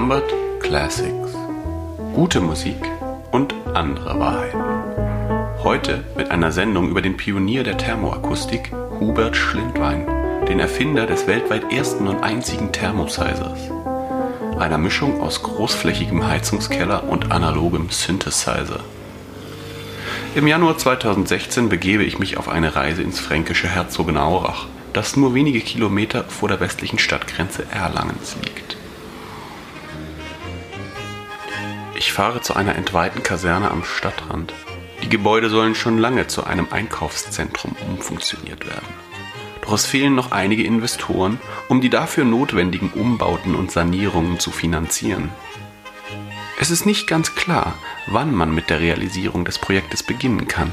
Humbert Classics. Gute Musik und andere Wahrheiten. Heute mit einer Sendung über den Pionier der Thermoakustik, Hubert Schlindwein, den Erfinder des weltweit ersten und einzigen Thermosizers. Einer Mischung aus großflächigem Heizungskeller und analogem Synthesizer. Im Januar 2016 begebe ich mich auf eine Reise ins fränkische Herzogenaurach, das nur wenige Kilometer vor der westlichen Stadtgrenze Erlangens liegt. Ich fahre zu einer entweihten Kaserne am Stadtrand. Die Gebäude sollen schon lange zu einem Einkaufszentrum umfunktioniert werden. Doch es fehlen noch einige Investoren, um die dafür notwendigen Umbauten und Sanierungen zu finanzieren. Es ist nicht ganz klar, wann man mit der Realisierung des Projektes beginnen kann.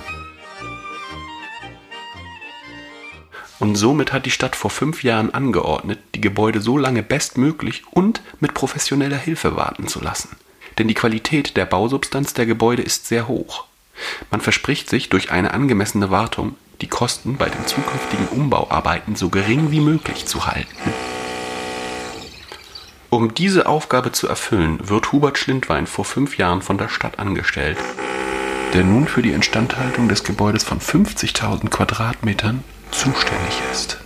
Und somit hat die Stadt vor fünf Jahren angeordnet, die Gebäude so lange bestmöglich und mit professioneller Hilfe warten zu lassen. Denn die Qualität der Bausubstanz der Gebäude ist sehr hoch. Man verspricht sich durch eine angemessene Wartung, die Kosten bei den zukünftigen Umbauarbeiten so gering wie möglich zu halten. Um diese Aufgabe zu erfüllen, wird Hubert Schlindwein vor fünf Jahren von der Stadt angestellt, der nun für die Instandhaltung des Gebäudes von 50.000 Quadratmetern zuständig ist.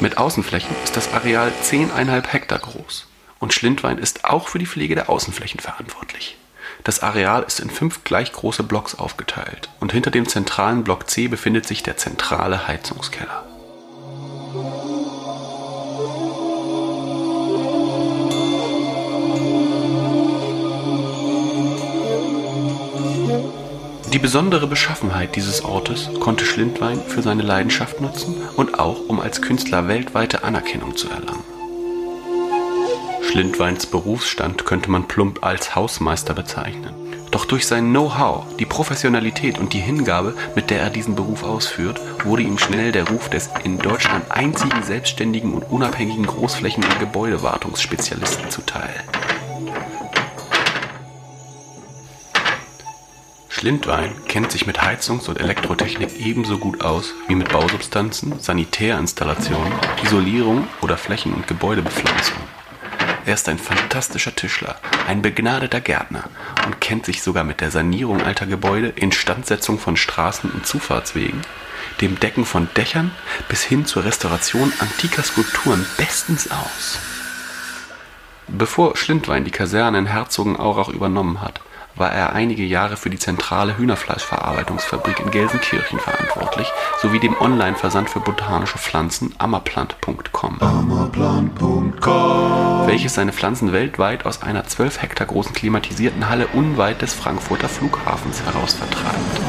Mit Außenflächen ist das Areal 10,5 Hektar groß und Schlindwein ist auch für die Pflege der Außenflächen verantwortlich. Das Areal ist in fünf gleich große Blocks aufgeteilt und hinter dem zentralen Block C befindet sich der zentrale Heizungskeller. Die besondere Beschaffenheit dieses Ortes konnte Schlindwein für seine Leidenschaft nutzen und auch um als Künstler weltweite Anerkennung zu erlangen. Schlindweins Berufsstand könnte man plump als Hausmeister bezeichnen. Doch durch sein Know-how, die Professionalität und die Hingabe, mit der er diesen Beruf ausführt, wurde ihm schnell der Ruf des in Deutschland einzigen selbstständigen und unabhängigen Großflächen- und Gebäudewartungsspezialisten zuteil. Schlindwein kennt sich mit Heizungs- und Elektrotechnik ebenso gut aus wie mit Bausubstanzen, Sanitärinstallationen, Isolierung oder Flächen- und Gebäudebepflanzung. Er ist ein fantastischer Tischler, ein begnadeter Gärtner und kennt sich sogar mit der Sanierung alter Gebäude, Instandsetzung von Straßen und Zufahrtswegen, dem Decken von Dächern bis hin zur Restauration antiker Skulpturen bestens aus. Bevor Schlindwein die Kaserne in Herzogenaurach übernommen hat, war er einige Jahre für die zentrale Hühnerfleischverarbeitungsfabrik in Gelsenkirchen verantwortlich sowie dem Online-Versand für botanische Pflanzen ammerplant.com, welches seine Pflanzen weltweit aus einer 12 Hektar großen klimatisierten Halle unweit des Frankfurter Flughafens heraus vertreibt.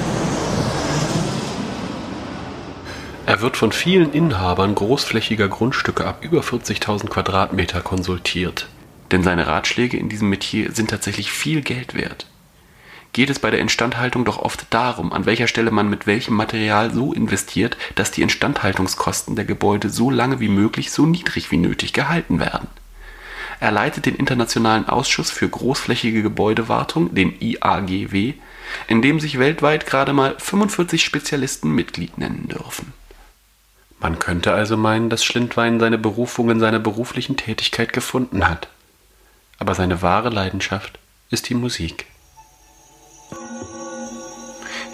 Er wird von vielen Inhabern großflächiger Grundstücke ab über 40.000 Quadratmeter konsultiert. Denn seine Ratschläge in diesem Metier sind tatsächlich viel Geld wert geht es bei der Instandhaltung doch oft darum, an welcher Stelle man mit welchem Material so investiert, dass die Instandhaltungskosten der Gebäude so lange wie möglich so niedrig wie nötig gehalten werden. Er leitet den Internationalen Ausschuss für großflächige Gebäudewartung, den IAGW, in dem sich weltweit gerade mal 45 Spezialisten Mitglied nennen dürfen. Man könnte also meinen, dass Schlindwein seine Berufung in seiner beruflichen Tätigkeit gefunden hat. Aber seine wahre Leidenschaft ist die Musik.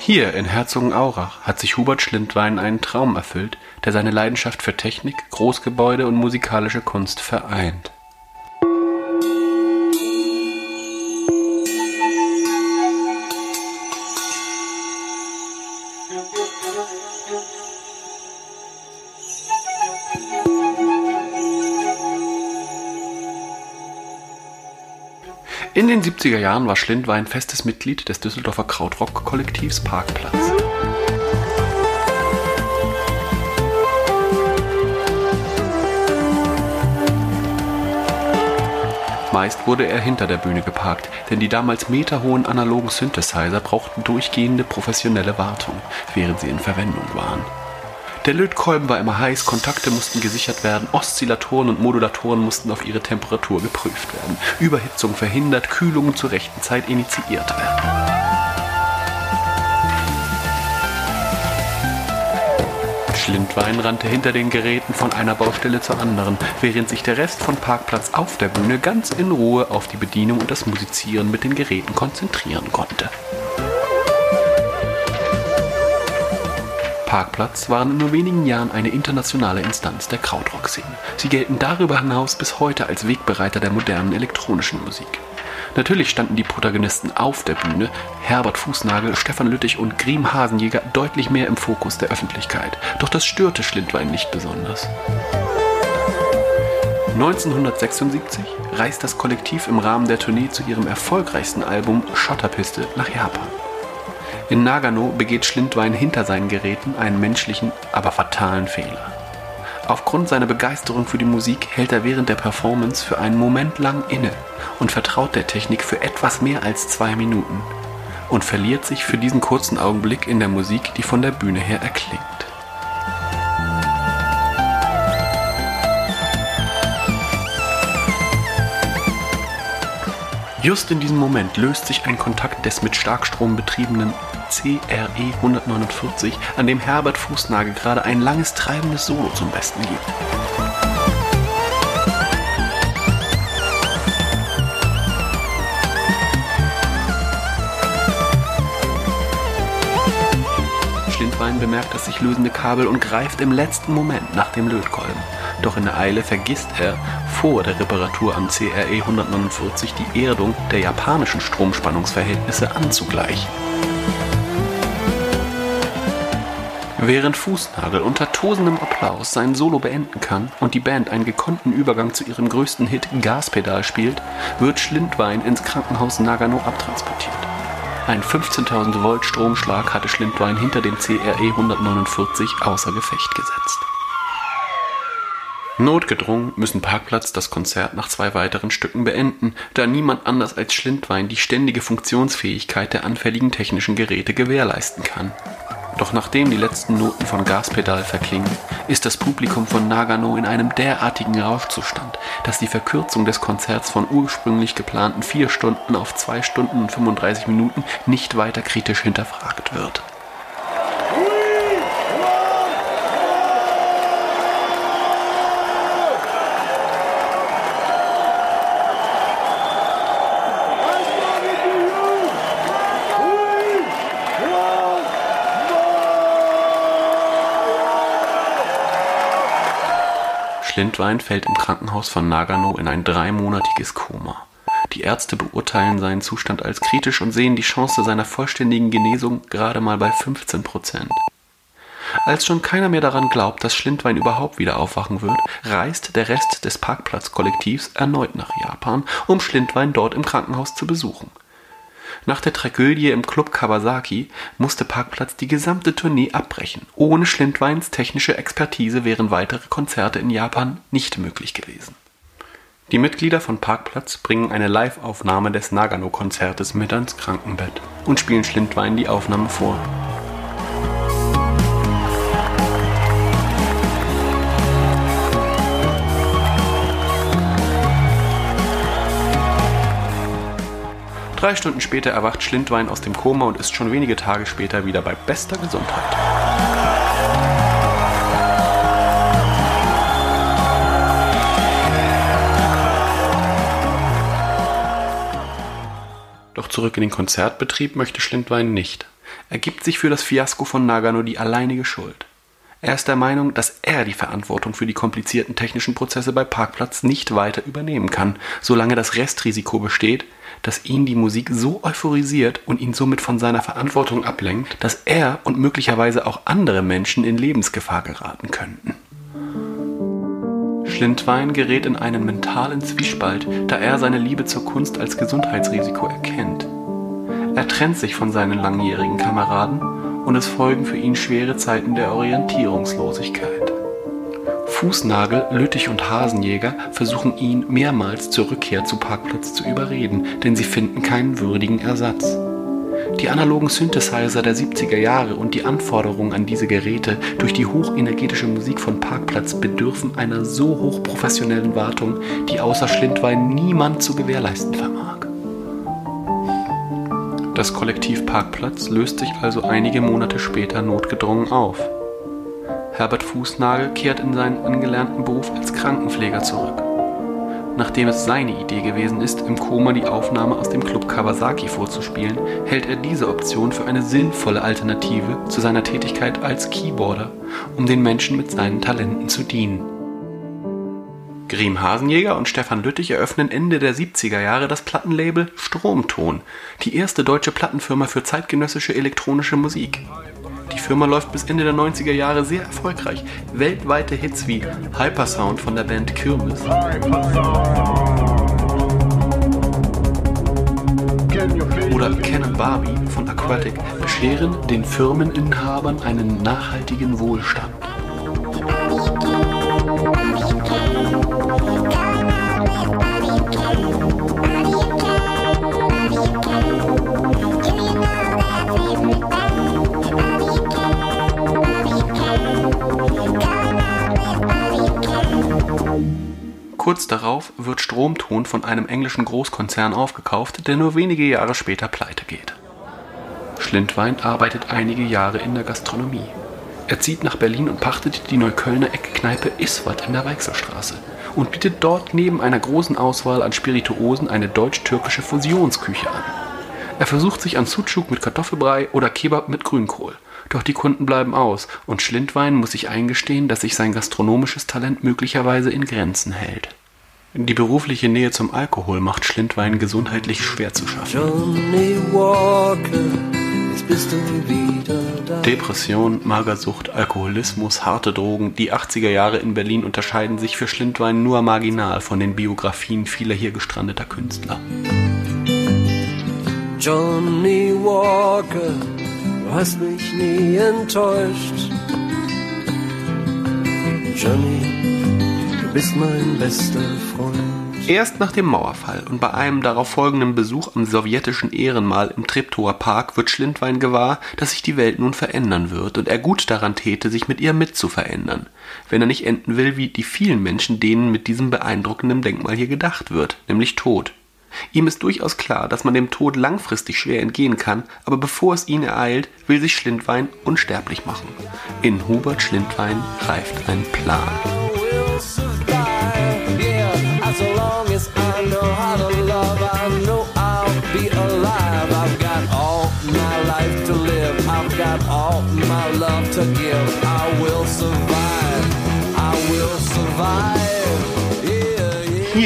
Hier in Herzogenaurach hat sich Hubert Schlindwein einen Traum erfüllt, der seine Leidenschaft für Technik, Großgebäude und musikalische Kunst vereint. In den 70er Jahren war Schlindwein festes Mitglied des Düsseldorfer Krautrock-Kollektivs Parkplatz. Meist wurde er hinter der Bühne geparkt, denn die damals meterhohen analogen Synthesizer brauchten durchgehende professionelle Wartung, während sie in Verwendung waren. Der Lötkolben war immer heiß, Kontakte mussten gesichert werden, Oszillatoren und Modulatoren mussten auf ihre Temperatur geprüft werden, Überhitzung verhindert, Kühlungen zur rechten Zeit initiiert werden. Schlindwein rannte hinter den Geräten von einer Baustelle zur anderen, während sich der Rest von Parkplatz auf der Bühne ganz in Ruhe auf die Bedienung und das Musizieren mit den Geräten konzentrieren konnte. Parkplatz waren in nur wenigen Jahren eine internationale Instanz der Krautrock-Szene. Sie gelten darüber hinaus bis heute als Wegbereiter der modernen elektronischen Musik. Natürlich standen die Protagonisten auf der Bühne, Herbert Fußnagel, Stefan Lüttich und Griem Hasenjäger, deutlich mehr im Fokus der Öffentlichkeit. Doch das störte Schlindwein nicht besonders. 1976 reist das Kollektiv im Rahmen der Tournee zu ihrem erfolgreichsten Album Schotterpiste nach Japan. In Nagano begeht Schlindwein hinter seinen Geräten einen menschlichen, aber fatalen Fehler. Aufgrund seiner Begeisterung für die Musik hält er während der Performance für einen Moment lang inne und vertraut der Technik für etwas mehr als zwei Minuten und verliert sich für diesen kurzen Augenblick in der Musik, die von der Bühne her erklingt. Just in diesem Moment löst sich ein Kontakt des mit Starkstrom betriebenen CRE 149, an dem Herbert Fußnagel gerade ein langes treibendes Solo zum Besten gibt. Schlindwein bemerkt das sich lösende Kabel und greift im letzten Moment nach dem Lötkolben. Doch in der Eile vergisst er, vor der Reparatur am CRE 149 die Erdung der japanischen Stromspannungsverhältnisse anzugleichen. Während Fußnagel unter tosendem Applaus sein Solo beenden kann und die Band einen gekonnten Übergang zu ihrem größten Hit Gaspedal spielt, wird Schlindwein ins Krankenhaus Nagano abtransportiert. Ein 15.000 Volt Stromschlag hatte Schlindwein hinter dem CRE 149 außer Gefecht gesetzt. Notgedrungen müssen Parkplatz das Konzert nach zwei weiteren Stücken beenden, da niemand anders als Schlindwein die ständige Funktionsfähigkeit der anfälligen technischen Geräte gewährleisten kann. Doch nachdem die letzten Noten von Gaspedal verklingen, ist das Publikum von Nagano in einem derartigen Rauschzustand, dass die Verkürzung des Konzerts von ursprünglich geplanten vier Stunden auf zwei Stunden und 35 Minuten nicht weiter kritisch hinterfragt wird. Schlindwein fällt im Krankenhaus von Nagano in ein dreimonatiges Koma. Die Ärzte beurteilen seinen Zustand als kritisch und sehen die Chance seiner vollständigen Genesung gerade mal bei 15 Prozent. Als schon keiner mehr daran glaubt, dass Schlindwein überhaupt wieder aufwachen wird, reist der Rest des Parkplatzkollektivs erneut nach Japan, um Schlindwein dort im Krankenhaus zu besuchen. Nach der Tragödie im Club Kawasaki musste Parkplatz die gesamte Tournee abbrechen. Ohne Schlindweins technische Expertise wären weitere Konzerte in Japan nicht möglich gewesen. Die Mitglieder von Parkplatz bringen eine Live-Aufnahme des Nagano-Konzertes mit ans Krankenbett und spielen Schlindwein die Aufnahme vor. Drei Stunden später erwacht Schlindwein aus dem Koma und ist schon wenige Tage später wieder bei bester Gesundheit. Doch zurück in den Konzertbetrieb möchte Schlindwein nicht. Er gibt sich für das Fiasko von Nagano die alleinige Schuld. Er ist der Meinung, dass er die Verantwortung für die komplizierten technischen Prozesse bei Parkplatz nicht weiter übernehmen kann, solange das Restrisiko besteht, dass ihn die Musik so euphorisiert und ihn somit von seiner Verantwortung ablenkt, dass er und möglicherweise auch andere Menschen in Lebensgefahr geraten könnten. Schlindwein gerät in einen mentalen Zwiespalt, da er seine Liebe zur Kunst als Gesundheitsrisiko erkennt. Er trennt sich von seinen langjährigen Kameraden und es folgen für ihn schwere Zeiten der Orientierungslosigkeit. Fußnagel, Lüttich und Hasenjäger versuchen ihn mehrmals zur Rückkehr zu Parkplatz zu überreden, denn sie finden keinen würdigen Ersatz. Die analogen Synthesizer der 70er Jahre und die Anforderungen an diese Geräte durch die hochenergetische Musik von Parkplatz bedürfen einer so hochprofessionellen Wartung, die außer Schlindwein niemand zu gewährleisten vermag. Das Kollektiv Parkplatz löst sich also einige Monate später notgedrungen auf. Herbert Fußnagel kehrt in seinen angelernten Beruf als Krankenpfleger zurück. Nachdem es seine Idee gewesen ist, im Koma die Aufnahme aus dem Club Kawasaki vorzuspielen, hält er diese Option für eine sinnvolle Alternative zu seiner Tätigkeit als Keyboarder, um den Menschen mit seinen Talenten zu dienen. Griem Hasenjäger und Stefan Lüttich eröffnen Ende der 70er Jahre das Plattenlabel Stromton, die erste deutsche Plattenfirma für zeitgenössische elektronische Musik. Die Firma läuft bis Ende der 90er Jahre sehr erfolgreich. Weltweite Hits wie Hypersound von der Band Kirmes oder Canon Barbie von Aquatic bescheren den Firmeninhabern einen nachhaltigen Wohlstand. Kurz darauf wird Stromton von einem englischen Großkonzern aufgekauft, der nur wenige Jahre später pleite geht. Schlindwein arbeitet einige Jahre in der Gastronomie. Er zieht nach Berlin und pachtet die Neuköllner Eckkneipe Iswat in der Weichselstraße und bietet dort neben einer großen Auswahl an Spirituosen eine deutsch-türkische Fusionsküche an. Er versucht sich an Sucuk mit Kartoffelbrei oder Kebab mit Grünkohl. Doch die Kunden bleiben aus und Schlindwein muss sich eingestehen, dass sich sein gastronomisches Talent möglicherweise in Grenzen hält. Die berufliche Nähe zum Alkohol macht Schlindwein gesundheitlich schwer zu schaffen. Depression, Magersucht, Alkoholismus, harte Drogen, die 80er Jahre in Berlin unterscheiden sich für Schlindwein nur marginal von den Biografien vieler hier gestrandeter Künstler. Johnny Walker, du hast mich nie enttäuscht. Johnny bist mein bester Freund. Erst nach dem Mauerfall und bei einem darauf folgenden Besuch am sowjetischen Ehrenmal im Treptower Park wird Schlindwein gewahr, dass sich die Welt nun verändern wird und er gut daran täte, sich mit ihr mitzuverändern, wenn er nicht enden will wie die vielen Menschen, denen mit diesem beeindruckenden Denkmal hier gedacht wird, nämlich tot. Ihm ist durchaus klar, dass man dem Tod langfristig schwer entgehen kann, aber bevor es ihn ereilt, will sich Schlindwein unsterblich machen. In Hubert Schlindwein reift ein Plan.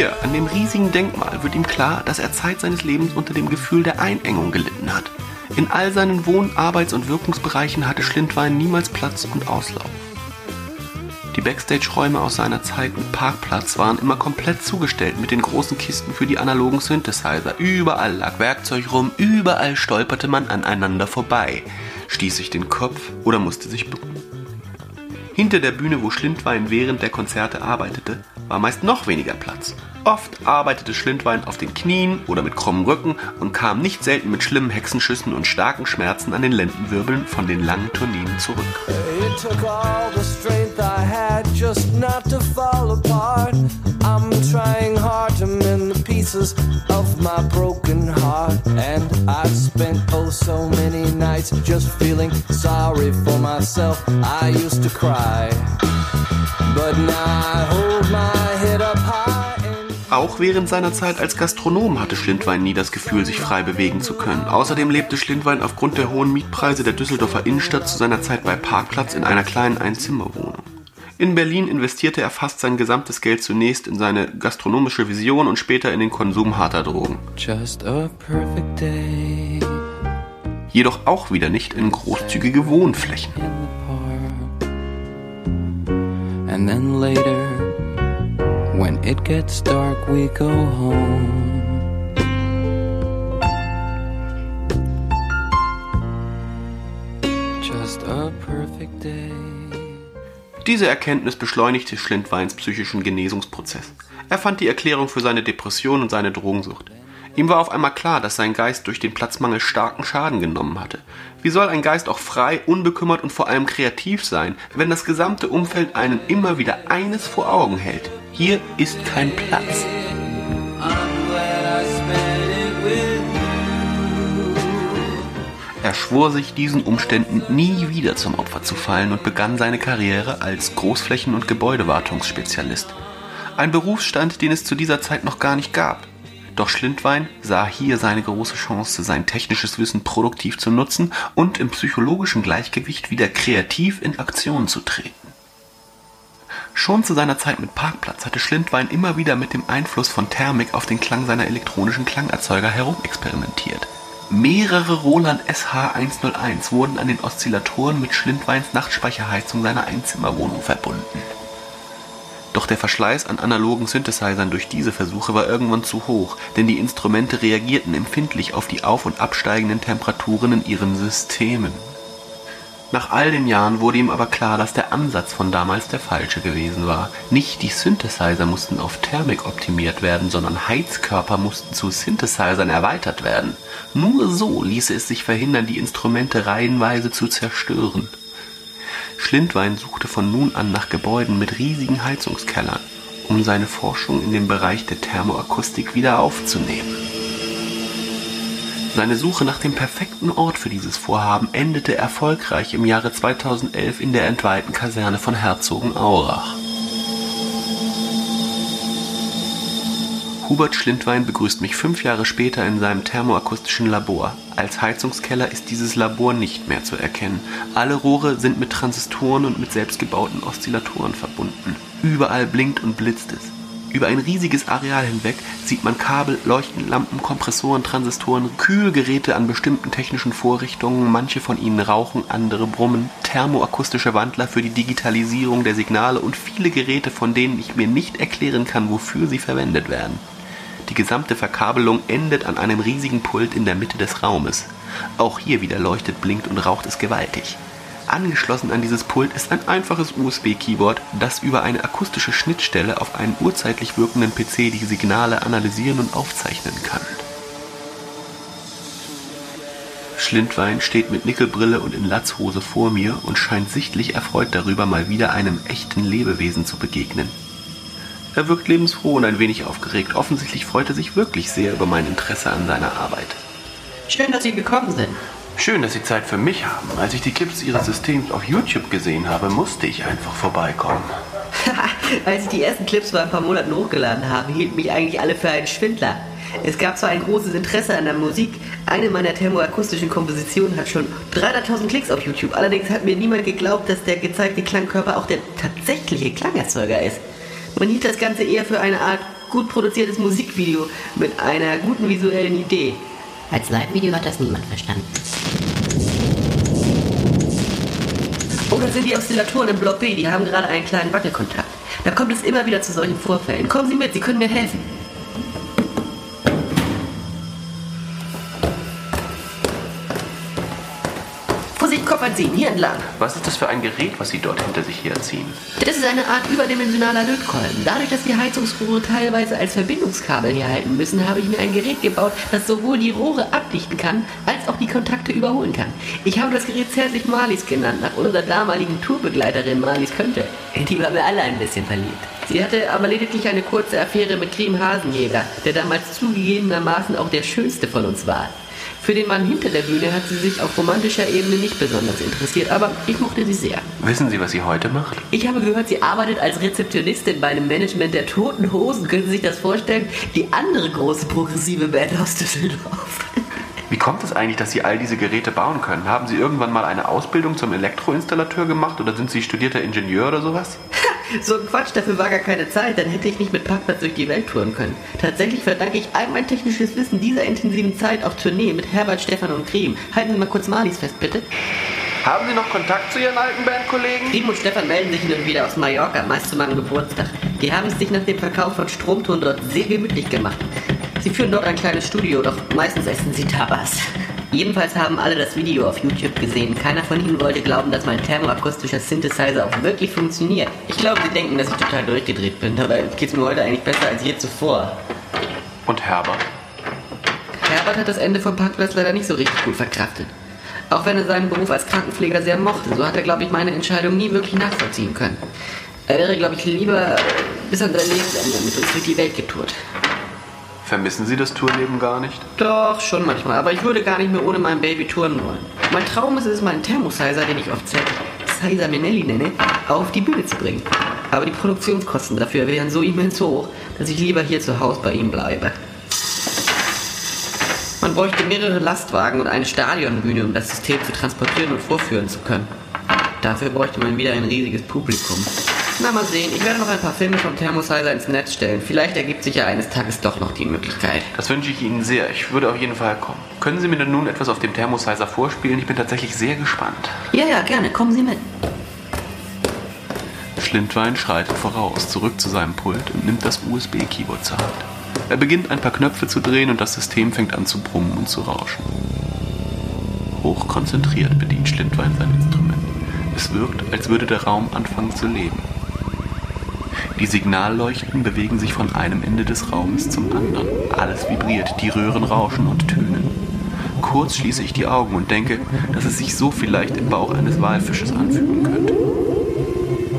Hier, an dem riesigen Denkmal, wird ihm klar, dass er Zeit seines Lebens unter dem Gefühl der Einengung gelitten hat. In all seinen Wohn-, Arbeits- und Wirkungsbereichen hatte Schlindwein niemals Platz und Auslauf. Die Backstage-Räume aus seiner Zeit mit Parkplatz waren immer komplett zugestellt mit den großen Kisten für die analogen Synthesizer. Überall lag Werkzeug rum, überall stolperte man aneinander vorbei, stieß sich den Kopf oder musste sich bücken. Hinter der Bühne, wo Schlindwein während der Konzerte arbeitete, war meist noch weniger Platz. Oft arbeitete Schlindwein auf den Knien oder mit krummem Rücken und kam nicht selten mit schlimmen Hexenschüssen und starken Schmerzen an den Lendenwirbeln von den langen Tourneen zurück. But now I hold my head up. Auch während seiner Zeit als Gastronom hatte Schlindwein nie das Gefühl, sich frei bewegen zu können. Außerdem lebte Schlindwein aufgrund der hohen Mietpreise der Düsseldorfer Innenstadt zu seiner Zeit bei Parkplatz in einer kleinen Einzimmerwohnung. In Berlin investierte er fast sein gesamtes Geld zunächst in seine gastronomische Vision und später in den Konsum harter Drogen. Jedoch auch wieder nicht in großzügige Wohnflächen. And then later, when it gets dark, we go home. Just a perfect day. Diese Erkenntnis beschleunigte Schlindweins psychischen Genesungsprozess. Er fand die Erklärung für seine Depression und seine Drogensucht. Ihm war auf einmal klar, dass sein Geist durch den Platzmangel starken Schaden genommen hatte. Wie soll ein Geist auch frei, unbekümmert und vor allem kreativ sein, wenn das gesamte Umfeld einen immer wieder eines vor Augen hält? Hier ist kein Platz. Er schwor sich diesen Umständen nie wieder zum Opfer zu fallen und begann seine Karriere als Großflächen- und Gebäudewartungsspezialist. Ein Berufsstand, den es zu dieser Zeit noch gar nicht gab. Doch Schlindwein sah hier seine große Chance, sein technisches Wissen produktiv zu nutzen und im psychologischen Gleichgewicht wieder kreativ in Aktion zu treten. Schon zu seiner Zeit mit Parkplatz hatte Schlindwein immer wieder mit dem Einfluss von Thermik auf den Klang seiner elektronischen Klangerzeuger herumexperimentiert. Mehrere Roland SH101 wurden an den Oszillatoren mit Schlindweins Nachtspeicherheizung seiner Einzimmerwohnung verbunden. Doch der Verschleiß an analogen Synthesizern durch diese Versuche war irgendwann zu hoch, denn die Instrumente reagierten empfindlich auf die auf- und absteigenden Temperaturen in ihren Systemen. Nach all den Jahren wurde ihm aber klar, dass der Ansatz von damals der falsche gewesen war. Nicht die Synthesizer mussten auf Thermik optimiert werden, sondern Heizkörper mussten zu Synthesizern erweitert werden. Nur so ließe es sich verhindern, die Instrumente reihenweise zu zerstören. Schlindwein suchte von nun an nach Gebäuden mit riesigen Heizungskellern, um seine Forschung in dem Bereich der Thermoakustik wieder aufzunehmen. Seine Suche nach dem perfekten Ort für dieses Vorhaben endete erfolgreich im Jahre 2011 in der entweihten Kaserne von Herzogenaurach. Hubert Schlindwein begrüßt mich fünf Jahre später in seinem thermoakustischen Labor. Als Heizungskeller ist dieses Labor nicht mehr zu erkennen. Alle Rohre sind mit Transistoren und mit selbstgebauten Oszillatoren verbunden. Überall blinkt und blitzt es. Über ein riesiges Areal hinweg sieht man Kabel, Leuchten, Lampen, Kompressoren, Transistoren, Kühlgeräte an bestimmten technischen Vorrichtungen, manche von ihnen rauchen, andere brummen, thermoakustische Wandler für die Digitalisierung der Signale und viele Geräte, von denen ich mir nicht erklären kann, wofür sie verwendet werden. Die gesamte Verkabelung endet an einem riesigen Pult in der Mitte des Raumes. Auch hier wieder leuchtet, blinkt und raucht es gewaltig. Angeschlossen an dieses Pult ist ein einfaches USB-Keyboard, das über eine akustische Schnittstelle auf einen urzeitlich wirkenden PC die Signale analysieren und aufzeichnen kann. Schlindwein steht mit Nickelbrille und in Latzhose vor mir und scheint sichtlich erfreut darüber, mal wieder einem echten Lebewesen zu begegnen. Er wirkt lebensfroh und ein wenig aufgeregt. Offensichtlich freut er sich wirklich sehr über mein Interesse an seiner Arbeit. Schön, dass Sie gekommen sind. Schön, dass Sie Zeit für mich haben. Als ich die Clips Ihres Systems auf YouTube gesehen habe, musste ich einfach vorbeikommen. Als ich die ersten Clips vor ein paar Monaten hochgeladen habe, hielten mich eigentlich alle für einen Schwindler. Es gab zwar ein großes Interesse an der Musik, eine meiner thermoakustischen Kompositionen hat schon 300.000 Klicks auf YouTube. Allerdings hat mir niemand geglaubt, dass der gezeigte Klangkörper auch der tatsächliche Klangerzeuger ist. Man hielt das Ganze eher für eine Art gut produziertes Musikvideo mit einer guten visuellen Idee. Als Live-Video hat das niemand verstanden. Oder sind die Oszillatoren im Block B? Die haben gerade einen kleinen Wackelkontakt. Da kommt es immer wieder zu solchen Vorfällen. Kommen Sie mit, Sie können mir helfen. Kopf anziehen, hier entlang. Was ist das für ein Gerät, was Sie dort hinter sich herziehen? Das ist eine Art überdimensionaler Lötkolben. Dadurch, dass die Heizungsrohre teilweise als Verbindungskabel hier halten müssen, habe ich mir ein Gerät gebaut, das sowohl die Rohre abdichten kann, als auch die Kontakte überholen kann. Ich habe das Gerät zärtlich Marlies genannt, nach unserer damaligen Tourbegleiterin Marlies Könnte. Die war mir alle ein bisschen verliebt. Sie hatte aber lediglich eine kurze Affäre mit Krim Hasenjäger, der damals zugegebenermaßen auch der schönste von uns war. Für den Mann hinter der Bühne hat sie sich auf romantischer Ebene nicht besonders interessiert, aber ich mochte sie sehr. Wissen Sie, was sie heute macht? Ich habe gehört, sie arbeitet als Rezeptionistin bei einem Management der Toten Hosen. Können Sie sich das vorstellen? Die andere große progressive Band aus Düsseldorf. Wie kommt es eigentlich, dass Sie all diese Geräte bauen können? Haben Sie irgendwann mal eine Ausbildung zum Elektroinstallateur gemacht oder sind Sie studierter Ingenieur oder sowas? So ein Quatsch, dafür war gar keine Zeit, dann hätte ich nicht mit Parkplatz durch die Welt touren können. Tatsächlich verdanke ich all mein technisches Wissen dieser intensiven Zeit auf Tournee mit Herbert, Stefan und Krim. Halten Sie mal kurz Marlies fest, bitte. Haben Sie noch Kontakt zu Ihren alten Bandkollegen? Krim und Stefan melden sich hin und wieder aus Mallorca, meist zu meinem Geburtstag. Die haben es sich nach dem Verkauf von Stromton dort sehr gemütlich gemacht. Sie führen dort ein kleines Studio, doch meistens essen sie Tabas. Jedenfalls haben alle das Video auf YouTube gesehen. Keiner von ihnen wollte glauben, dass mein thermoakustischer Synthesizer auch wirklich funktioniert. Ich glaube, sie denken, dass ich total durchgedreht bin. Dabei geht's mir heute eigentlich besser als je zuvor. Und Herbert? Herbert hat das Ende vom Parkplatz leider nicht so richtig gut verkraftet. Auch wenn er seinen Beruf als Krankenpfleger sehr mochte, so hat er, glaube ich, meine Entscheidung nie wirklich nachvollziehen können. Er wäre, glaube ich, lieber bis an sein Lebensende mit uns durch die Welt getourt. Vermissen Sie das Tourleben gar nicht? Doch, schon manchmal. Aber ich würde gar nicht mehr ohne mein Baby touren wollen. Mein Traum ist es, meinen Thermosizer, den ich oft Sizer Menelli nenne, auf die Bühne zu bringen. Aber die Produktionskosten dafür wären so immens hoch, dass ich lieber hier zu Hause bei ihm bleibe. Man bräuchte mehrere Lastwagen und eine Stadionbühne, um das System zu transportieren und vorführen zu können. Dafür bräuchte man wieder ein riesiges Publikum. Na, mal sehen. Ich werde noch ein paar Filme vom Thermosizer ins Netz stellen. Vielleicht ergibt sich ja eines Tages doch noch die Möglichkeit. Das wünsche ich Ihnen sehr. Ich würde auf jeden Fall kommen. Können Sie mir denn nun etwas auf dem Thermosizer vorspielen? Ich bin tatsächlich sehr gespannt. Ja, ja, gerne. Kommen Sie mit. Schlindwein schreitet voraus, zurück zu seinem Pult und nimmt das USB-Keyboard zur Hand. Er beginnt ein paar Knöpfe zu drehen und das System fängt an zu brummen und zu rauschen. Hochkonzentriert bedient Schlindwein sein Instrument. Es wirkt, als würde der Raum anfangen zu leben. Die Signalleuchten bewegen sich von einem Ende des Raumes zum anderen. Alles vibriert, die Röhren rauschen und tönen. Kurz schließe ich die Augen und denke, dass es sich so vielleicht im Bauch eines Walfisches anfühlen könnte.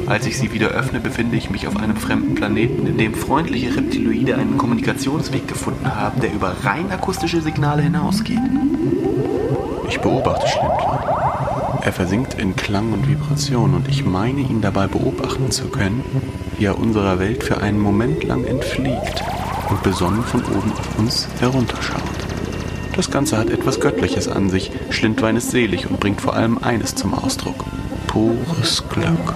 Als ich sie wieder öffne, befinde ich mich auf einem fremden Planeten, in dem freundliche Reptiloide einen Kommunikationsweg gefunden haben, der über rein akustische Signale hinausgeht. Ich beobachte Schlindler. Er versinkt in Klang und Vibration und ich meine ihn dabei beobachten zu können, wie er unserer Welt für einen Moment lang entfliegt und besonnen von oben auf uns herunterschaut. Das Ganze hat etwas Göttliches an sich. Schlindwein ist selig und bringt vor allem eines zum Ausdruck. Pures Glück.